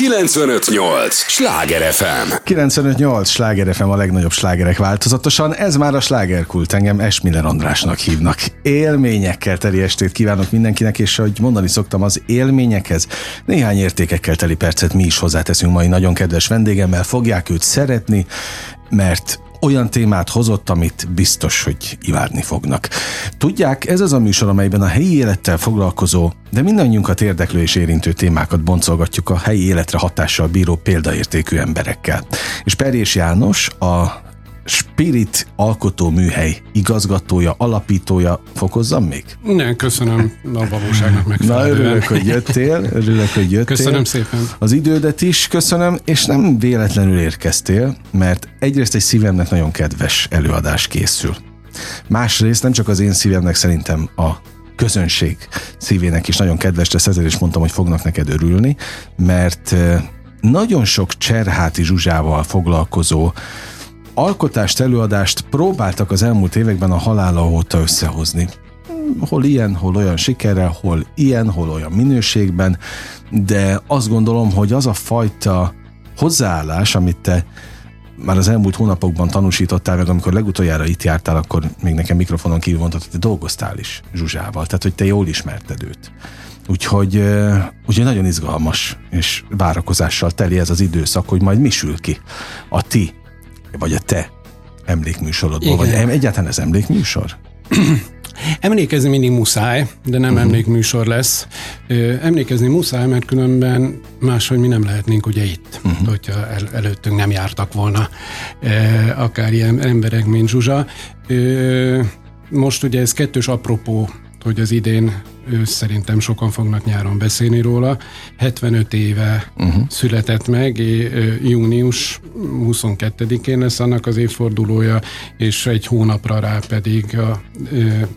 958! Sláger FM! 958! Sláger FM a legnagyobb slágerek változatosan. Ez már a slágerkult. Engem Esmiller Andrásnak hívnak. Élményekkel teli estét kívánok mindenkinek, és ahogy mondani szoktam, az élményekhez néhány értékekkel teli percet mi is hozzáteszünk mai nagyon kedves vendégemmel. Fogják őt szeretni, mert olyan témát hozott, amit biztos, hogy ivárni fognak. Tudják, ez az a műsor, amelyben a helyi élettel foglalkozó, de mindannyiunkat érdeklő és érintő témákat boncolgatjuk a helyi életre hatással bíró példaértékű emberekkel. És Perjés János, a Spirit alkotó műhely igazgatója, alapítója, fokozzam még? Ne, köszönöm a valóságnak megfelelően. Na, örülök, hogy jöttél, örülök, hogy jöttél. Köszönöm szépen. Az idődet is köszönöm, és nem véletlenül érkeztél, mert egyrészt egy szívemnek nagyon kedves előadás készül. Másrészt nem csak az én szívemnek szerintem a közönség szívének is nagyon kedves lesz, ezért is mondtam, hogy fognak neked örülni, mert eh, nagyon sok Cserháti Zsuzsával foglalkozó alkotást, előadást próbáltak az elmúlt években a halála óta összehozni. Hol ilyen, hol olyan sikerrel, hol ilyen, hol olyan minőségben, de azt gondolom, hogy az a fajta hozzáállás, amit te már az elmúlt hónapokban tanúsítottál meg, amikor legutoljára itt jártál, akkor még nekem mikrofonon kívül mondtad, hogy te dolgoztál is Zsuzsával, tehát hogy te jól ismerted őt. Úgyhogy, úgyhogy nagyon izgalmas és várakozással teli ez az időszak, hogy majd mi sül ki a ti vagy a te emlékműsorodból, vagy egyáltalán ez emlékműsor? Emlékezni mindig muszáj, de nem uh-huh. emlékműsor lesz. Emlékezni muszáj, mert különben máshogy mi nem lehetnénk ugye itt, uh-huh. hogyha el, előttünk nem jártak volna akár ilyen emberek, mint Zsuzsa. Most ugye ez kettős apropó hogy az idén szerintem sokan fognak nyáron beszélni róla. 75 éve uh-huh. született meg, június 22-én lesz annak az évfordulója, és egy hónapra rá pedig a,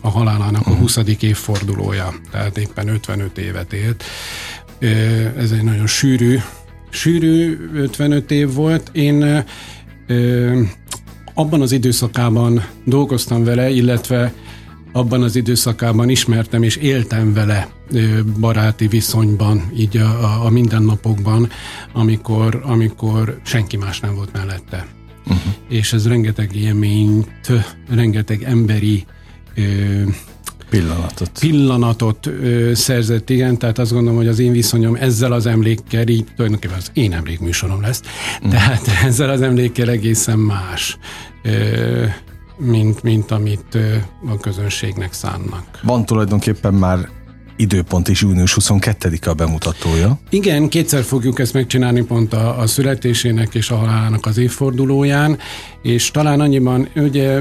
a halálának uh-huh. a 20. évfordulója, tehát éppen 55 évet élt. Ez egy nagyon sűrű, sűrű 55 év volt. Én abban az időszakában dolgoztam vele, illetve abban az időszakában ismertem és éltem vele baráti viszonyban, így a, a, a mindennapokban, amikor, amikor senki más nem volt mellette. Uh-huh. És ez rengeteg élményt, rengeteg emberi ö, pillanatot, pillanatot ö, szerzett, igen, tehát azt gondolom, hogy az én viszonyom ezzel az emlékkel, így tulajdonképpen az én emlékműsorom lesz, uh-huh. tehát ezzel az emlékkel egészen más. Ö, mint, mint amit a közönségnek szánnak. Van tulajdonképpen már időpont is június 22-a a bemutatója. Igen, kétszer fogjuk ezt megcsinálni pont a, a születésének és a halálának az évfordulóján, és talán annyiban, ugye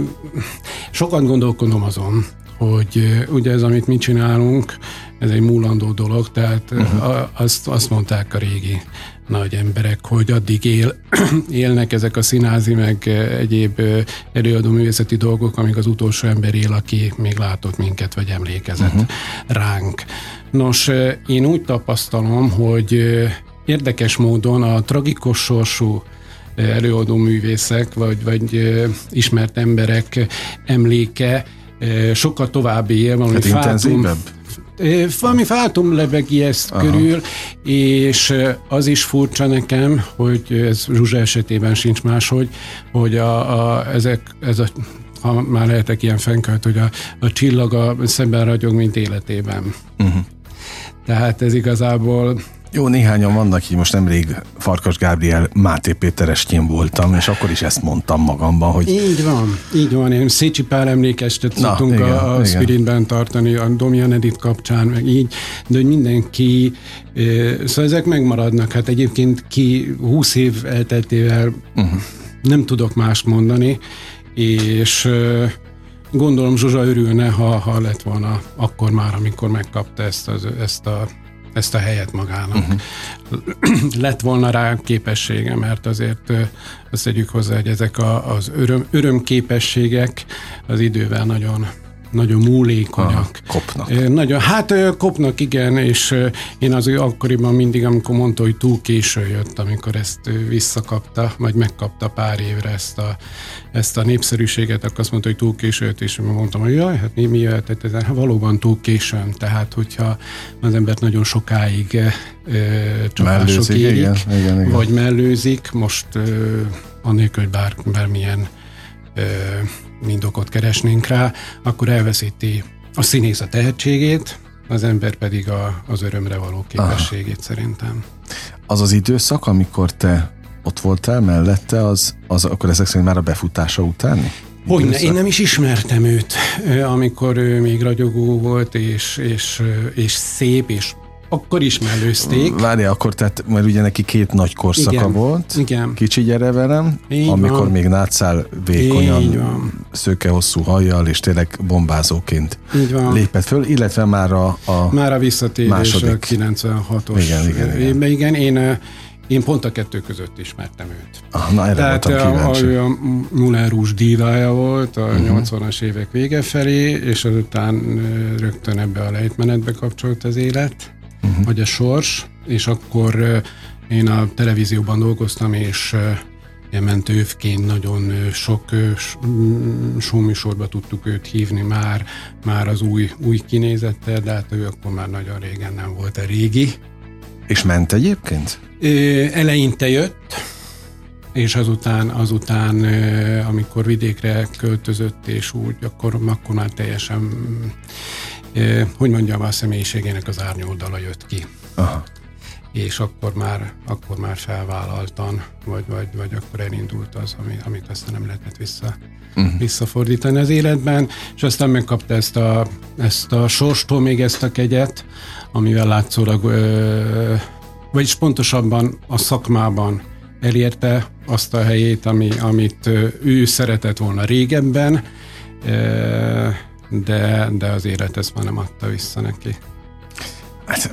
sokat gondolkodom azon, hogy ugye ez, amit mi csinálunk, ez egy múlandó dolog, tehát uh-huh. azt, azt mondták a régi nagy emberek, hogy addig él, élnek ezek a színázi, meg egyéb előadó művészeti dolgok, amíg az utolsó ember él, aki még látott minket, vagy emlékezett uh-huh. ránk. Nos, én úgy tapasztalom, hogy érdekes módon a tragikus sorsú előadó művészek, vagy, vagy ismert emberek emléke sokkal tovább él, valami hát fátum, valami fátum lebegi ezt Aha. körül, és az is furcsa nekem, hogy ez Zsuzsa esetében sincs máshogy, hogy a, a, ezek, ez a ha már lehetek ilyen fenkölt, hogy a, a csillaga szemben ragyog, mint életében. Uh-huh. Tehát ez igazából jó, néhányan vannak, így most nemrég Farkas Gábriel Máté Péterestjén voltam, és akkor is ezt mondtam magamban, hogy... Így van, így van. Én Szécsi Pál emlékestet szoktunk igen, a, a Spiritben tartani, a Domian Edith kapcsán, meg így, de hogy mindenki, szóval ezek megmaradnak. Hát egyébként ki 20 év elteltével uh-huh. nem tudok mást mondani, és gondolom Zsuzsa örülne, ha, ha lett volna akkor már, amikor megkapta ezt, az, ezt a ezt a helyet magának. Uh-huh. Lett volna rá képessége, mert azért azt tegyük hozzá, hogy ezek a, az öröm, örömképességek az idővel nagyon nagyon múlékonyak. Ah, kopnak. Nagyon, hát kopnak, igen, és én az akkoriban mindig, amikor mondta, hogy túl késő jött, amikor ezt visszakapta, vagy megkapta pár évre ezt a, ezt a népszerűséget, akkor azt mondta, hogy túl késő jött, és mondtam, hogy jaj, hát mi, mi jöhetett? Hát valóban túl későn, tehát hogyha az embert nagyon sokáig csapások érik, igen, igen, igen. vagy mellőzik, most anélkül, hogy bár, bármilyen mindokot keresnénk rá, akkor elveszíti a színész a tehetségét, az ember pedig a, az örömre való képességét Aha. szerintem. Az az időszak, amikor te ott voltál mellette, az, az akkor ezek szerint már a befutása utáni? Hogyne, én nem is ismertem őt, amikor ő még ragyogó volt, és, és, és szép, és akkor is mellőzték. Várja, akkor tehát, mert ugye neki két nagy korszaka igen, volt. Igen. Kicsi gyere velem, Így amikor van. még nátszál vékonyan, szőke hosszú hajjal, és tényleg bombázóként Így van. lépett föl, illetve már a, a Már a visszatérés második. a 96-os igen, igen, igen. Igen, én én pont a kettő között ismertem őt. Ah, na, erre Tehát a, a, a Moulin Rouge dívája volt a uh-huh. 80-as évek vége felé, és azután rögtön ebbe a lejtmenetbe kapcsolt az élet uh-huh. vagy a sors, és akkor én a televízióban dolgoztam, és ilyen mentővként nagyon sok showműsorba tudtuk őt hívni már, már az új, új kinézettel, de hát ő akkor már nagyon régen nem volt a régi. És ment egyébként? Eleinte jött, és azután, azután, amikor vidékre költözött, és úgy, akkor, akkor már teljesen hogy mondjam, a személyiségének az árnyoldala jött ki. Aha. És akkor már, akkor már felvállaltan, vagy, vagy, vagy akkor elindult az, ami, amit aztán nem lehetett vissza, uh-huh. visszafordítani az életben, és aztán megkapta ezt a, ezt a sorstól még ezt a kegyet, amivel látszólag, ö, vagyis pontosabban a szakmában elérte azt a helyét, ami, amit ő szeretett volna régebben, de, de az élet ezt már nem adta vissza neki. Hát,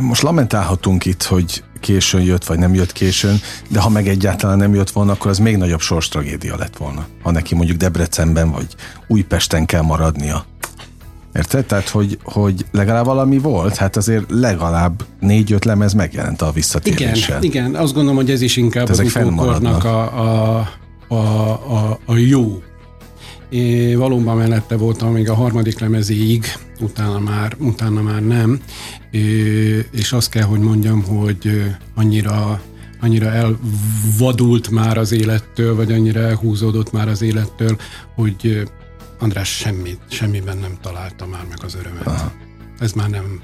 most lamentálhatunk itt, hogy későn jött, vagy nem jött későn, de ha meg egyáltalán nem jött volna, akkor az még nagyobb sors tragédia lett volna. Ha neki mondjuk Debrecenben vagy Újpesten kell maradnia. Érted? Tehát, hogy, hogy legalább valami volt, hát azért legalább négy-öt lemez megjelent a visszatéréssel. Igen, igen, azt gondolom, hogy ez is inkább hát az utókornak a, a, a, a, a jó én valóban mellette voltam még a harmadik lemezéig, utána már, utána már nem, és azt kell, hogy mondjam, hogy annyira annyira elvadult már az élettől, vagy annyira elhúzódott már az élettől, hogy András semmit, semmiben nem találta már meg az örömet. Aha. Ez már nem,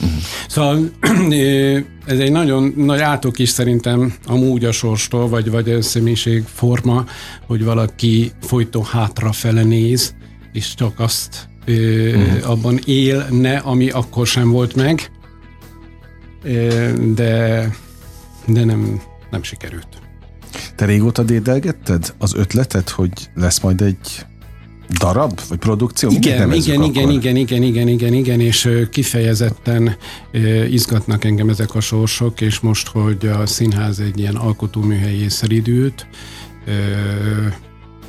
Uh-huh. Szóval ez egy nagyon nagy átok is szerintem amúgy a sorstól, vagy, vagy a személyiségforma, hogy valaki folyton hátrafele néz, és csak azt uh-huh. abban élne, ami akkor sem volt meg, de, de nem, nem sikerült. Te régóta dédelgetted az ötletet, hogy lesz majd egy darab, vagy produkció? Igen, igen, igen, igen, igen, igen, igen, igen, és kifejezetten izgatnak engem ezek a sorsok, és most, hogy a színház egy ilyen alkotóműhelyé szeridült,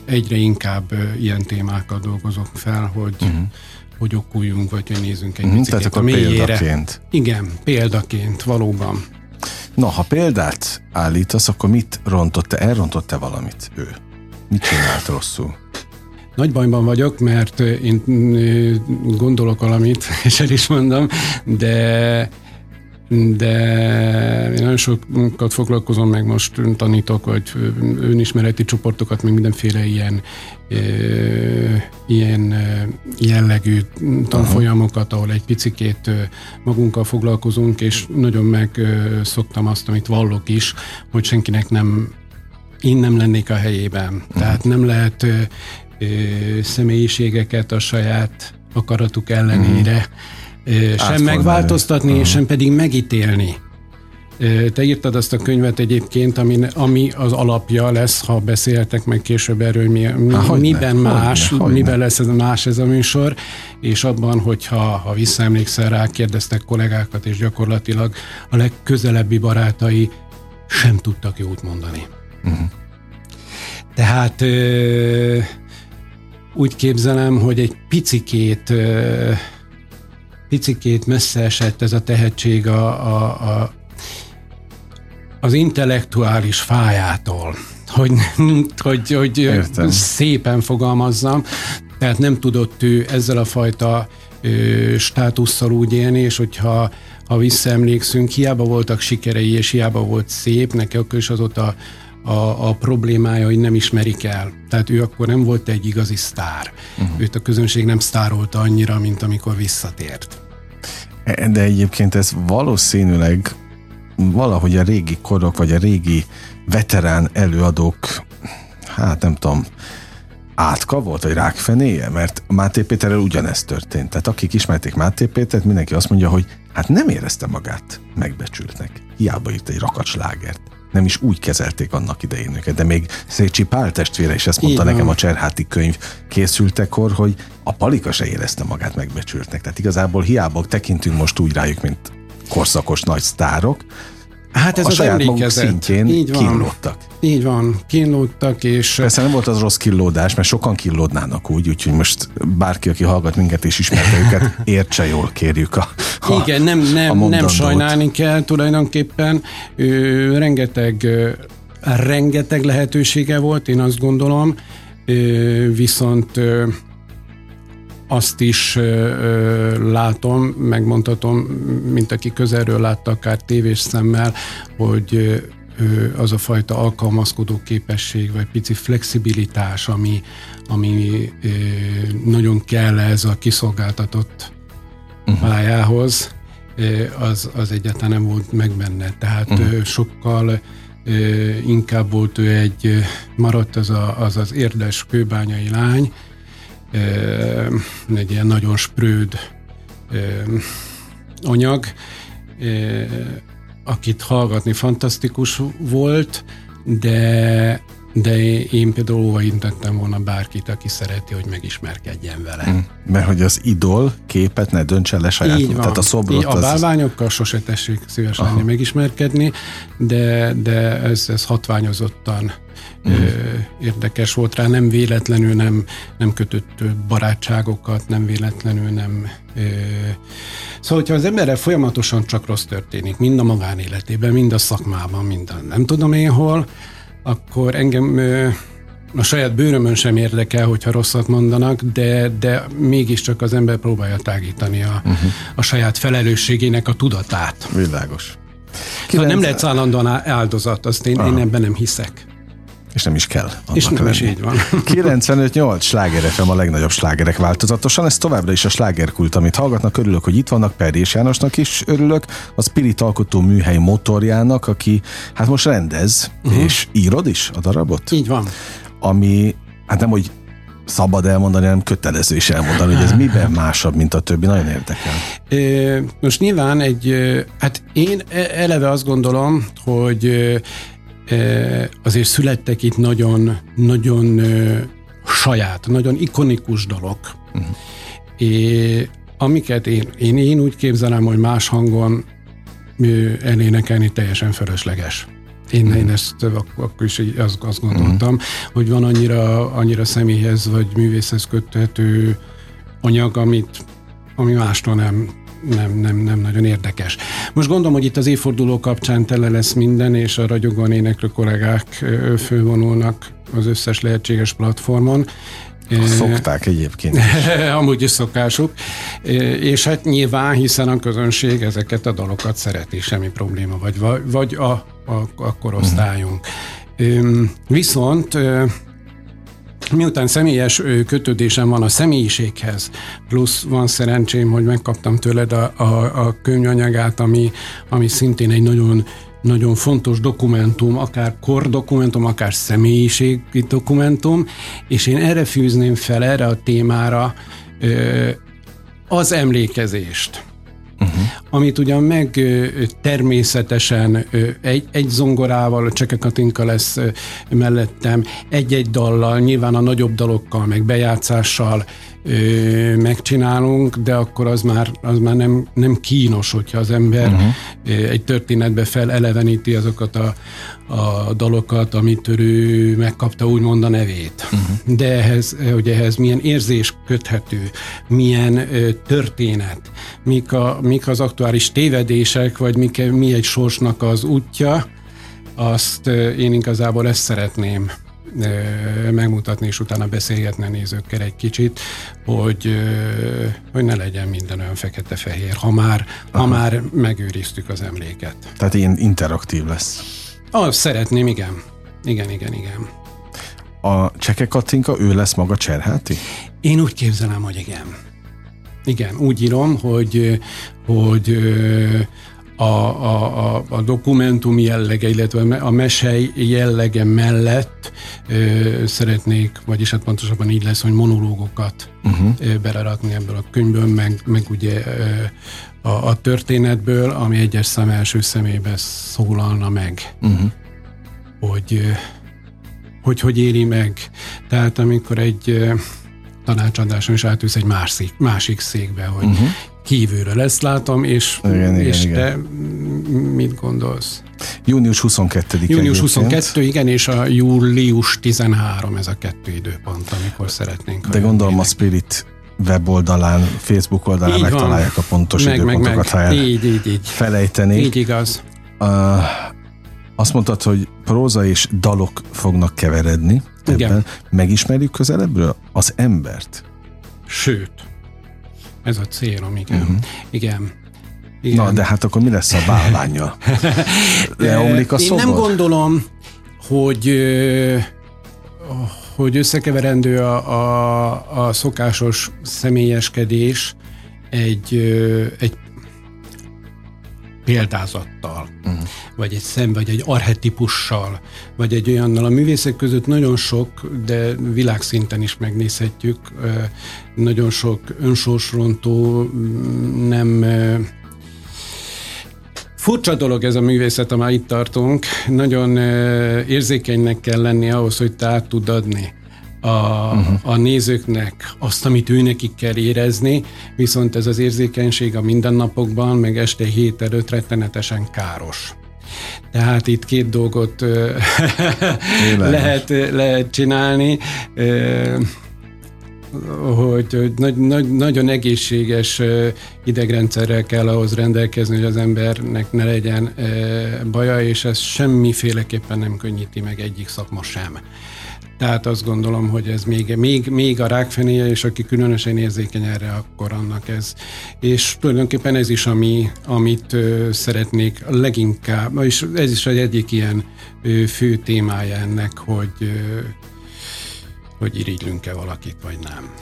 egyre inkább ilyen témákat dolgozok fel, hogy uh-huh. hogy okuljunk, vagy hogy nézzünk egy uh-huh, tehát akkor a mélyére. Példaként. Igen, példaként, valóban. Na, ha példát állítasz, akkor mit rontott-e? Elrontott-e valamit ő? Mit csinált rosszul? Nagy bajban vagyok, mert én gondolok valamit, és el is mondom, de de én nagyon sokat foglalkozom, meg most tanítok, vagy önismereti csoportokat, meg mindenféle ilyen, ilyen jellegű tanfolyamokat, ahol egy picikét magunkkal foglalkozunk, és nagyon meg szoktam azt, amit vallok is, hogy senkinek nem én nem lennék a helyében. Tehát nem lehet személyiségeket a saját akaratuk ellenére mm. sem megváltoztatni, uh-huh. sem pedig megítélni. Te írtad azt a könyvet egyébként, ami, ami az alapja lesz, ha beszéltek meg később erről, mi, mi, Há, miben ne, más, hogyne, hogyne. miben lesz ez más ez a műsor, és abban, hogyha ha visszaemlékszel rá, kérdeztek kollégákat, és gyakorlatilag a legközelebbi barátai sem tudtak jót mondani. Uh-huh. Tehát úgy képzelem, hogy egy picikét picikét messze esett ez a tehetség a, a, a, az intellektuális fájától, hogy, hogy, hogy szépen fogalmazzam, tehát nem tudott ő ezzel a fajta ö, státusszal úgy élni, és hogyha ha visszaemlékszünk, hiába voltak sikerei, és hiába volt szép, neki akkor is az ott a, a, problémája, hogy nem ismerik el. Tehát ő akkor nem volt egy igazi sztár. Uh-huh. Őt a közönség nem sztárolta annyira, mint amikor visszatért. De egyébként ez valószínűleg valahogy a régi korok, vagy a régi veterán előadók, hát nem tudom, átka volt, vagy rákfenéje? Mert Máté Péterrel ugyanezt történt. Tehát akik ismerték Máté Pétert, mindenki azt mondja, hogy hát nem érezte magát megbecsültnek. Hiába írt egy rakacslágert. Nem is úgy kezelték annak idején őket, de még Szécsi Pál testvére is ezt mondta Igen. nekem a Cserháti könyv készültekor, hogy a Palika se érezte magát megbecsültnek. Tehát igazából hiába tekintünk most úgy rájuk, mint korszakos nagy sztárok, Hát ez a az saját maguk szintjén Így van. kínlódtak. Így van, kínlódtak, és... Persze nem volt az rossz kínlódás, mert sokan kínlódnának úgy, úgyhogy most bárki, aki hallgat minket és ismerte őket, értse jól, kérjük a, a Igen, nem, nem, a nem sajnálni kell tulajdonképpen. Ö, rengeteg, ö, rengeteg lehetősége volt, én azt gondolom, ö, viszont ö, azt is ö, látom, megmondhatom, mint aki közelről látta, akár tévés szemmel, hogy az a fajta alkalmazkodó képesség, vagy pici flexibilitás, ami, ami nagyon kell ez a kiszolgáltatott uh-huh. pályához, az, az egyáltalán nem volt meg benne. Tehát uh-huh. sokkal inkább volt ő egy, maradt az a, az, az érdes kőbányai lány, egy ilyen nagyon sprőd anyag, akit hallgatni fantasztikus volt, de de én például óvaintettem volna bárkit, aki szereti, hogy megismerkedjen vele. Mm. Mert hogy az idol képet ne döntse le saját, Így van. tehát a szobrot. Így, a bálványokkal sose tessék szíves lenni megismerkedni, de, de ez, ez hatványozottan mm. érdekes volt rá, nem véletlenül nem, nem kötött barátságokat, nem véletlenül nem... Ö, szóval, hogyha az emberre folyamatosan csak rossz történik, mind a magánéletében, mind a szakmában, mind a nem tudom én hol, akkor engem a saját bőrömön sem érdekel, hogyha rosszat mondanak, de, de mégiscsak az ember próbálja tágítani a, uh-huh. a saját felelősségének a tudatát. Világos. Szóval nem lehet állandóan áldozat, azt én, én ebben nem hiszek. És nem is kell. És nem is így van. 95-8 sláger FM a legnagyobb slágerek változatosan. Ez továbbra is a slágerkult, amit hallgatnak. Örülök, hogy itt vannak. Perdés Jánosnak is örülök. A Spirit alkotó műhely motorjának, aki hát most rendez, uh-huh. és írod is a darabot? Így van. Ami, hát nem, hogy szabad elmondani, hanem kötelező is elmondani, hogy ez miben másabb, mint a többi. Nagyon érdekel. Most nyilván egy, hát én e- eleve azt gondolom, hogy azért születtek itt nagyon, nagyon saját, nagyon ikonikus dolog. Uh-huh. É, amiket én, én, én úgy képzelem, hogy más hangon elénekelni teljesen fölösleges. Én, én ezt akkor is azt, azt gondoltam, uh-huh. hogy van annyira, annyira személyhez vagy művészhez köthető anyag, amit, ami mástól nem, nem, nem, nem nagyon érdekes. Most gondolom, hogy itt az évforduló kapcsán tele lesz minden, és a ragyogóan éneklő kollégák fővonulnak az összes lehetséges platformon. Szokták egyébként. Amúgy is szokásuk. És hát nyilván, hiszen a közönség ezeket a dalokat szereti, semmi probléma, vagy, vagy a, a, a korosztályunk. Uh-huh. Viszont Miután személyes kötődésem van a személyiséghez, plusz van szerencsém, hogy megkaptam tőled a, a, a könyvanyagát, ami, ami szintén egy nagyon nagyon fontos dokumentum, akár kordokumentum, akár személyiségi dokumentum, és én erre fűzném fel, erre a témára az emlékezést. Uh-huh. amit ugyan meg természetesen egy, egy zongorával, a Katinka lesz mellettem, egy-egy dallal, nyilván a nagyobb dalokkal, meg bejátszással, ö, megcsinálunk, de akkor az már, az már nem, nem kínos, hogyha az ember uh-huh. egy történetbe feleleveníti azokat a, a dalokat, amit ő megkapta úgymond a nevét. Uh-huh. De ehhez, hogy ehhez milyen érzés köthető, milyen ö, történet, mik, a, mik az aktuális tévedések, vagy mik, mi egy sorsnak az útja, azt én igazából ezt szeretném megmutatni, és utána beszélgetni a nézőkkel egy kicsit, hogy, hogy ne legyen minden olyan fekete-fehér, ha már, ha már megőriztük az emléket. Tehát ilyen interaktív lesz. Ah, szeretném, igen. Igen, igen, igen. A Cseke Katinka, ő lesz maga Cserháti? Én úgy képzelem, hogy igen. Igen, úgy írom, hogy, hogy a, a, a, a dokumentum jellege, illetve a mesei jellege mellett ö, szeretnék, vagyis hát pontosabban így lesz, hogy monológokat uh-huh. belerakni ebből a könyvből, meg, meg ugye ö, a, a történetből, ami egyes szem első szemébe szólalna meg. Uh-huh. Hogy, hogy hogy éli meg. Tehát amikor egy tanácsadáson is átülsz egy másik, másik székbe, hogy uh-huh kívülről ezt látom, és, igen, és igen, te igen. mit gondolsz? Június 22 Június 22, igen, és a július 13 ez a kettő időpont, amikor szeretnénk. De gondolom a Spirit weboldalán, Facebook oldalán így megtalálják van. a pontos meg, időpontokat, meg, meg. ha így, így, így. felejteni. Így igaz. Uh, azt mondtad, hogy próza és dalok fognak keveredni. Igen. Ebben. Megismerjük közelebbről az embert? Sőt, ez a célom, igen. Uh-huh. igen. Igen. Na, de hát akkor mi lesz a bálványa? Leomlik a szobor? Én nem gondolom, hogy hogy összekeverendő a, a, a szokásos személyeskedés egy, egy példázattal, uh-huh. vagy egy szem, vagy egy arhetipussal, vagy egy olyannal. A művészek között nagyon sok, de világszinten is megnézhetjük, nagyon sok önsorsrontó, mm, nem Furcsa dolog ez a művészet, amely itt tartunk. Nagyon érzékenynek kell lenni ahhoz, hogy te át tud adni a, uh-huh. a nézőknek azt, amit ő nekik kell érezni, viszont ez az érzékenység a mindennapokban, meg este hét előtt rettenetesen káros. Tehát itt két dolgot lehet, lehet csinálni hogy, hogy nagy, nagy, nagyon egészséges idegrendszerrel kell ahhoz rendelkezni, hogy az embernek ne legyen baja, és ez semmiféleképpen nem könnyíti meg egyik szakma sem. Tehát azt gondolom, hogy ez még, még, még a rákfenéje, és aki különösen érzékeny erre, akkor annak ez. És tulajdonképpen ez is, ami, amit ö, szeretnék leginkább, és ez is egy egyik ilyen ö, fő témája ennek, hogy ö, hogy irigylünk-e valakit, vagy nem.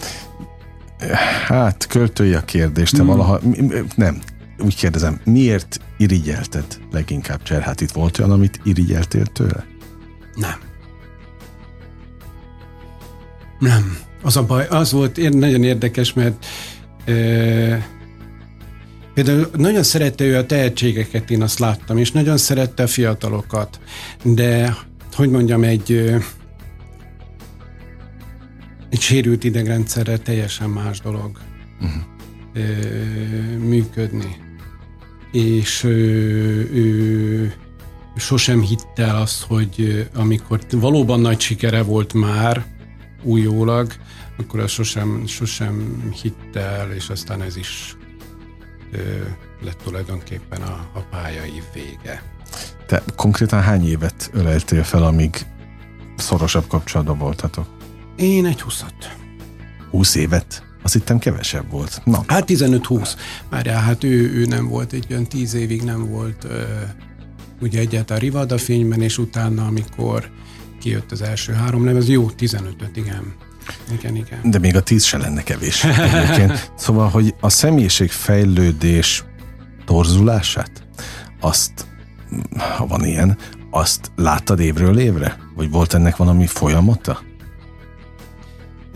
Hát, költői a kérdés. Te hmm. valaha, nem, úgy kérdezem, miért irigyelted leginkább Cserhátit? Volt olyan, amit irigyeltél tőle? Nem. Nem. Az a baj, az volt nagyon érdekes, mert e, például nagyon szerette ő a tehetségeket, én azt láttam, és nagyon szerette a fiatalokat, de hogy mondjam, egy egy sérült idegrendszerrel teljesen más dolog uh-huh. e, működni. És ő, ő sosem hitte el azt, hogy amikor valóban nagy sikere volt már, újólag, akkor az sosem, sosem hitte el, és aztán ez is ö, lett tulajdonképpen a, a pályai vége. Te konkrétan hány évet öleltél fel, amíg szorosabb kapcsolatban voltatok? Én egy húszat. Húsz évet? Azt hittem kevesebb volt. Na. Hát 15-20. Várjál, hát ő, ő nem volt, egy olyan tíz évig nem volt ö, ugye egyáltalán Rivada fényben, és utána, amikor kijött az első három lemez, jó, 15-öt, igen. Igen, igen. De még a tíz se lenne kevés. Egyébként. Szóval, hogy a személyiség fejlődés torzulását, azt, ha van ilyen, azt láttad évről évre? Vagy volt ennek valami folyamata?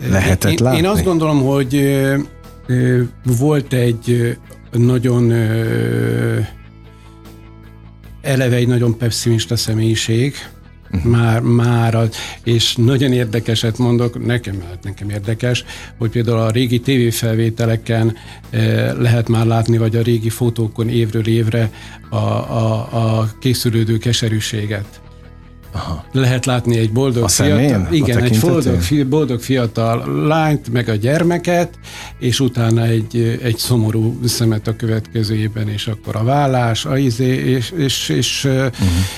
Lehetett én, látni? Én azt gondolom, hogy ö, ö, volt egy nagyon eleve egy nagyon pessimista személyiség. Már, már az, és nagyon érdekeset mondok, nekem, hát nekem érdekes, hogy például a régi tévéfelvételeken eh, lehet már látni, vagy a régi fotókon évről évre a, a, a készülődő keserűséget. Aha. Lehet látni egy boldog a fiatal, szemén, igen, egy boldog, boldog fiatal lányt, meg a gyermeket, és utána egy, egy szomorú szemet a következőjében, és akkor a vállás, a izé, és, és, és, uh-huh.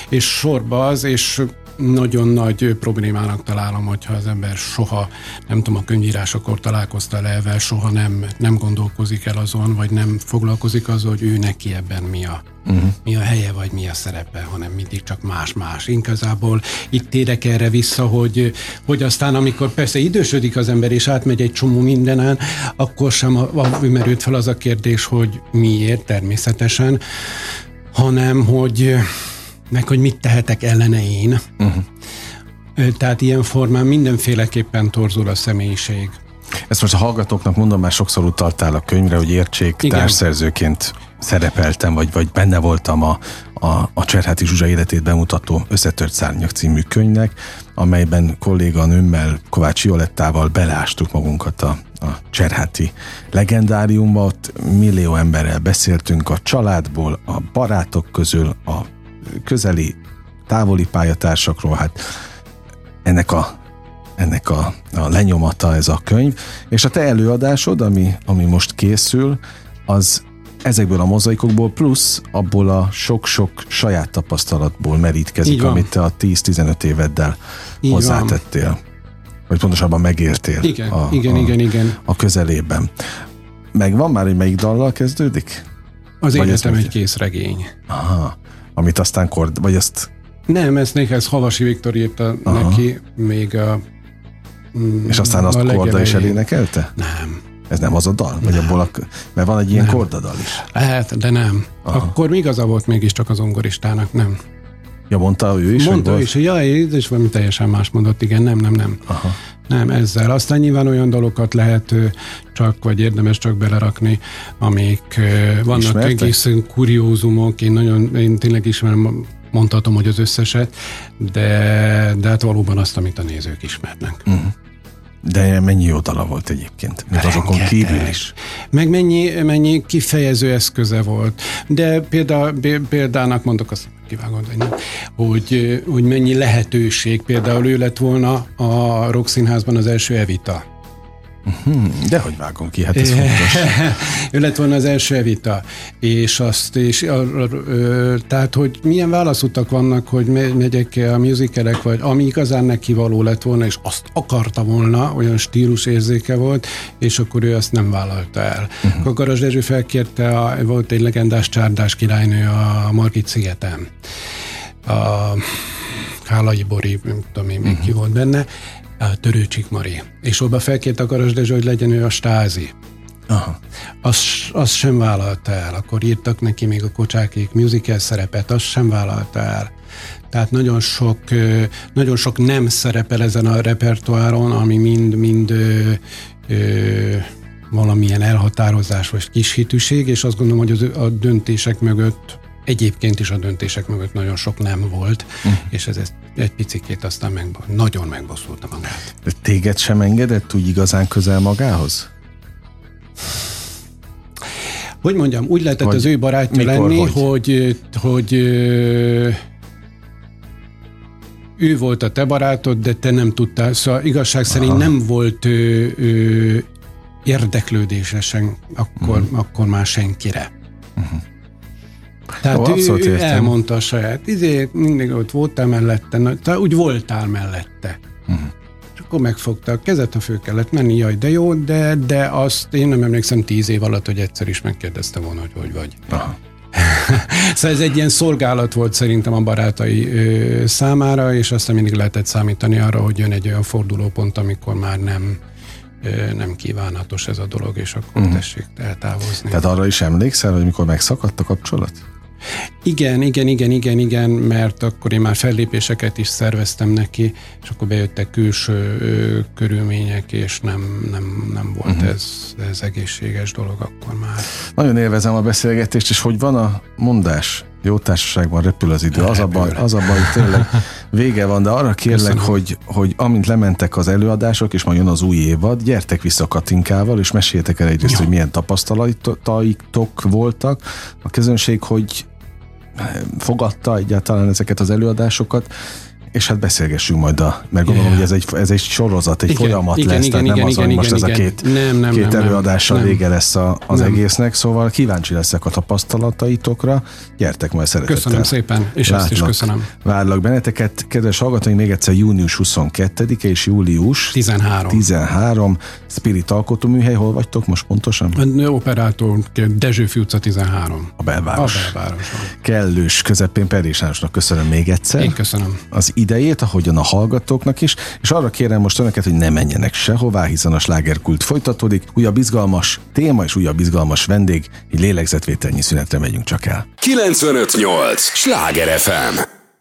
és sorba az, és nagyon nagy problémának találom, hogyha az ember soha, nem tudom, a könyvírásakor találkozta level, soha nem, nem gondolkozik el azon, vagy nem foglalkozik azzal, hogy ő neki ebben mi a, uh-huh. mi a helye, vagy mi a szerepe, hanem mindig csak más-más. Inkább itt térek erre vissza, hogy, hogy aztán amikor persze idősödik az ember, és átmegy egy csomó mindenen, akkor sem a, a, merült fel az a kérdés, hogy miért természetesen, hanem hogy meg hogy mit tehetek ellene én. Uh-huh. Tehát ilyen formán mindenféleképpen torzul a személyiség. Ezt most a hallgatóknak mondom, már sokszor utaltál a könyvre, hogy értsék, Igen. társszerzőként szerepeltem, vagy, vagy benne voltam a, a, a Cserháti Zsuzsa életét bemutató Összetört Szárnyak című könyvnek, amelyben kolléganőmmel, Kovács Violettával beleástuk magunkat a, a Cserháti legendáriumba, ott millió emberrel beszéltünk a családból, a barátok közül, a közeli, távoli pályatársakról, hát ennek a ennek a, a lenyomata ez a könyv, és a te előadásod, ami, ami most készül, az ezekből a mozaikokból, plusz abból a sok-sok saját tapasztalatból merítkezik, amit te a 10-15 éveddel Így hozzátettél. Van. Vagy pontosabban megértél igen, a, igen, a, igen, igen. a közelében. Megvan már, hogy melyik dallal kezdődik? Az Vagy életem egy kész regény. Aha amit aztán kord, vagy ezt... Nem, ezt ez Havasi Viktor írta Aha. neki, még a... Mm, És aztán azt a Korda is elénekelte? Nem. Ez nem az a dal? Vagy abból a, mert van egy ilyen nem. kordadal is. Lehet, de nem. Aha. Akkor igaza volt mégiscsak az ongoristának, nem. Ja, mondta ő is? Mondta ő is, hogy jaj, és valami teljesen más mondott, igen, nem, nem, nem. Aha. Nem, ezzel. Aztán nyilván olyan dalokat lehet csak, vagy érdemes csak belerakni, amik vannak Ismertek? egészen kuriózumok, én nagyon, én tényleg ismerem mondhatom, hogy az összeset, de, de hát valóban azt, amit a nézők ismernek. Uh-huh. De mennyi jó dala volt egyébként, mint azokon kívül is. Meg mennyi, mennyi kifejező eszköze volt. De példa, példának mondok azt, kivágod, hogy, hogy mennyi lehetőség. Például ő lett volna a Rokszínházban az első Evita. De hogy vágom ki, hát ez fontos. ő lett volna az első Evita, és azt, és a, a, a, tehát, hogy milyen válaszutak vannak, hogy megyek a musicalek, vagy ami igazán neki való lett volna, és azt akarta volna, olyan stílus érzéke volt, és akkor ő azt nem vállalta el. Uh-huh. Kakaras Dezső felkérte, a, volt egy legendás csárdás királynő a Margit szigeten. A Kálai Bori, nem tudom én, uh-huh. ki volt benne, Törőcsik Mari. És oda felkért a Garas Dezső, hogy legyen ő a stázi. Aha. Azt, azt sem vállalta el. Akkor írtak neki még a kocsákék musical szerepet, azt sem vállalta el. Tehát nagyon sok, nagyon sok nem szerepel ezen a repertoáron, ami mind-mind valamilyen elhatározás vagy kis hitűség, és azt gondolom, hogy az, a döntések mögött Egyébként is a döntések mögött nagyon sok nem volt, uh-huh. és ez, ez egy picikét aztán meg, nagyon megbosszulta magát. De téged sem engedett úgy igazán közel magához? Hogy mondjam, úgy lehetett hogy az ő barátja mikor, lenni, hogy, hogy, hogy ő volt a te barátod, de te nem tudtál. Szóval igazság szerint Aha. nem volt ő, ő érdeklődésesen akkor, uh-huh. akkor már senkire. Uh-huh. Tehát Ó, ő, ő elmondta a saját, izé, mindig ott voltál mellette, te úgy voltál mellette. Uh-huh. És akkor megfogta a kezet, ha fő kellett menni, jaj, de jó, de, de azt én nem emlékszem tíz év alatt, hogy egyszer is megkérdezte volna, hogy hogy vagy. Aha. szóval ez egy ilyen szolgálat volt szerintem a barátai ö, számára, és aztán mindig lehetett számítani arra, hogy jön egy olyan fordulópont, amikor már nem ö, nem kívánatos ez a dolog, és akkor uh-huh. tessék eltávozni. Tehát arra is emlékszel, hogy mikor megszakadt a kapcsolat? Igen, igen, igen, igen, igen, mert akkor én már fellépéseket is szerveztem neki, és akkor bejöttek külső ö, körülmények, és nem, nem, nem volt uh-huh. ez, ez egészséges dolog akkor már. Nagyon élvezem a beszélgetést, és hogy van a mondás, jó társaságban repül az idő. Az a, baj, az a baj, tényleg vége van, de arra kérlek, hogy, hogy amint lementek az előadások, és majd jön az új évad, gyertek vissza Katinkával, és meséljetek el egyrészt, ja. hogy milyen tapasztalaitok voltak. A közönség, hogy fogadta egyáltalán ezeket az előadásokat, és hát beszélgessünk majd a, mert gondolom, yeah. hogy ez egy, ez egy sorozat, egy igen, folyamat igen, lesz, igen, tehát igen, nem igen, az, hogy most igen, ez a két, nem, nem, két nem, előadással nem, vége lesz a, az nem. egésznek, szóval kíváncsi leszek a tapasztalataitokra, gyertek majd szeretettel. Köszönöm szépen, és Látlak, ezt is köszönöm. Várlak benneteket, kedves hallgatóink, még egyszer június 22-e és július 13. 13. Spirit alkotóműhely, hol vagytok most pontosan? Operátor Dezsőfi utca 13. A belváros. A belvároson. Kellős közepén Perés köszönöm még egyszer. Én köszönöm. Az idejét, ahogyan a hallgatóknak is, és arra kérem most önöket, hogy ne menjenek sehová, hiszen a slágerkult folytatódik. Újabb izgalmas téma és újabb izgalmas vendég, egy lélegzetvételnyi szünetre megyünk csak el. 958! Sláger FM!